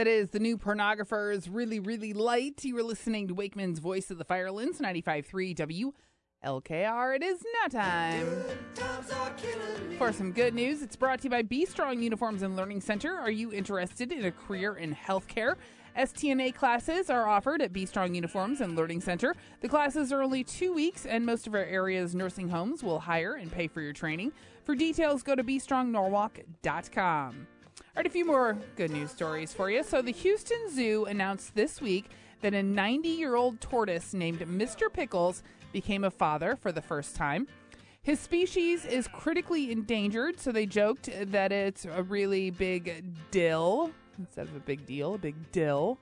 That is the new pornographers, really, really light. You were listening to Wakeman's Voice of the Firelands, 95.3 WLKR. It is now time for some good news. It's brought to you by B Strong Uniforms and Learning Center. Are you interested in a career in healthcare? STNA classes are offered at B Strong Uniforms and Learning Center. The classes are only two weeks, and most of our area's nursing homes will hire and pay for your training. For details, go to bstrongnorwalk.com. All right, a few more good news stories for you. So, the Houston Zoo announced this week that a 90 year old tortoise named Mr. Pickles became a father for the first time. His species is critically endangered, so they joked that it's a really big dill instead of a big deal, a big dill.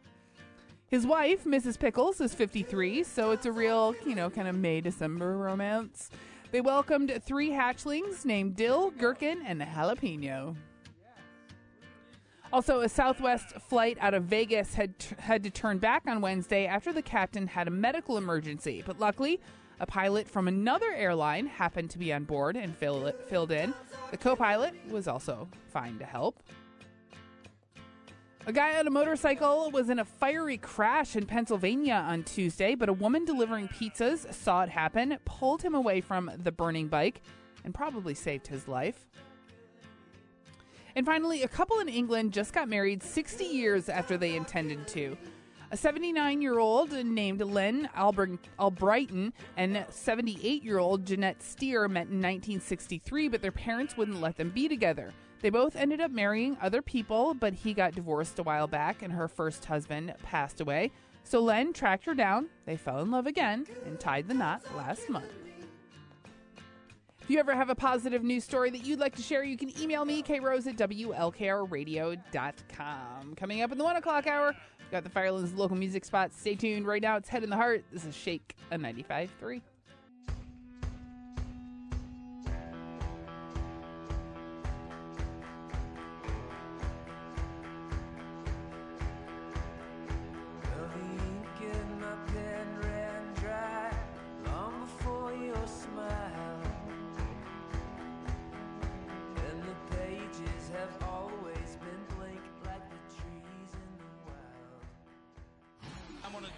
His wife, Mrs. Pickles, is 53, so it's a real, you know, kind of May December romance. They welcomed three hatchlings named Dill, Gherkin, and Jalapeno. Also, a Southwest flight out of Vegas had t- had to turn back on Wednesday after the captain had a medical emergency. But luckily, a pilot from another airline happened to be on board and fill filled in. The co-pilot was also fine to help. A guy on a motorcycle was in a fiery crash in Pennsylvania on Tuesday, but a woman delivering pizzas saw it happen, pulled him away from the burning bike, and probably saved his life. And finally, a couple in England just got married 60 years after they intended to. A 79 year old named Len Albrighton and 78 year old Jeanette Steer met in 1963, but their parents wouldn't let them be together. They both ended up marrying other people, but he got divorced a while back and her first husband passed away. So Len tracked her down, they fell in love again, and tied the knot last month. If you ever have a positive news story that you'd like to share, you can email me, krose at WLKRradio.com. Coming up in the one o'clock hour, got the Firelands local music spot. Stay tuned. Right now, it's Head and the Heart. This is Shake, a 95.3.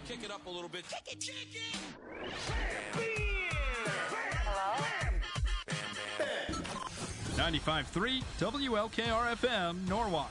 kick it up a little bit. Kick it, kick it. Hello? 95.3 WLKR FM, Norwalk.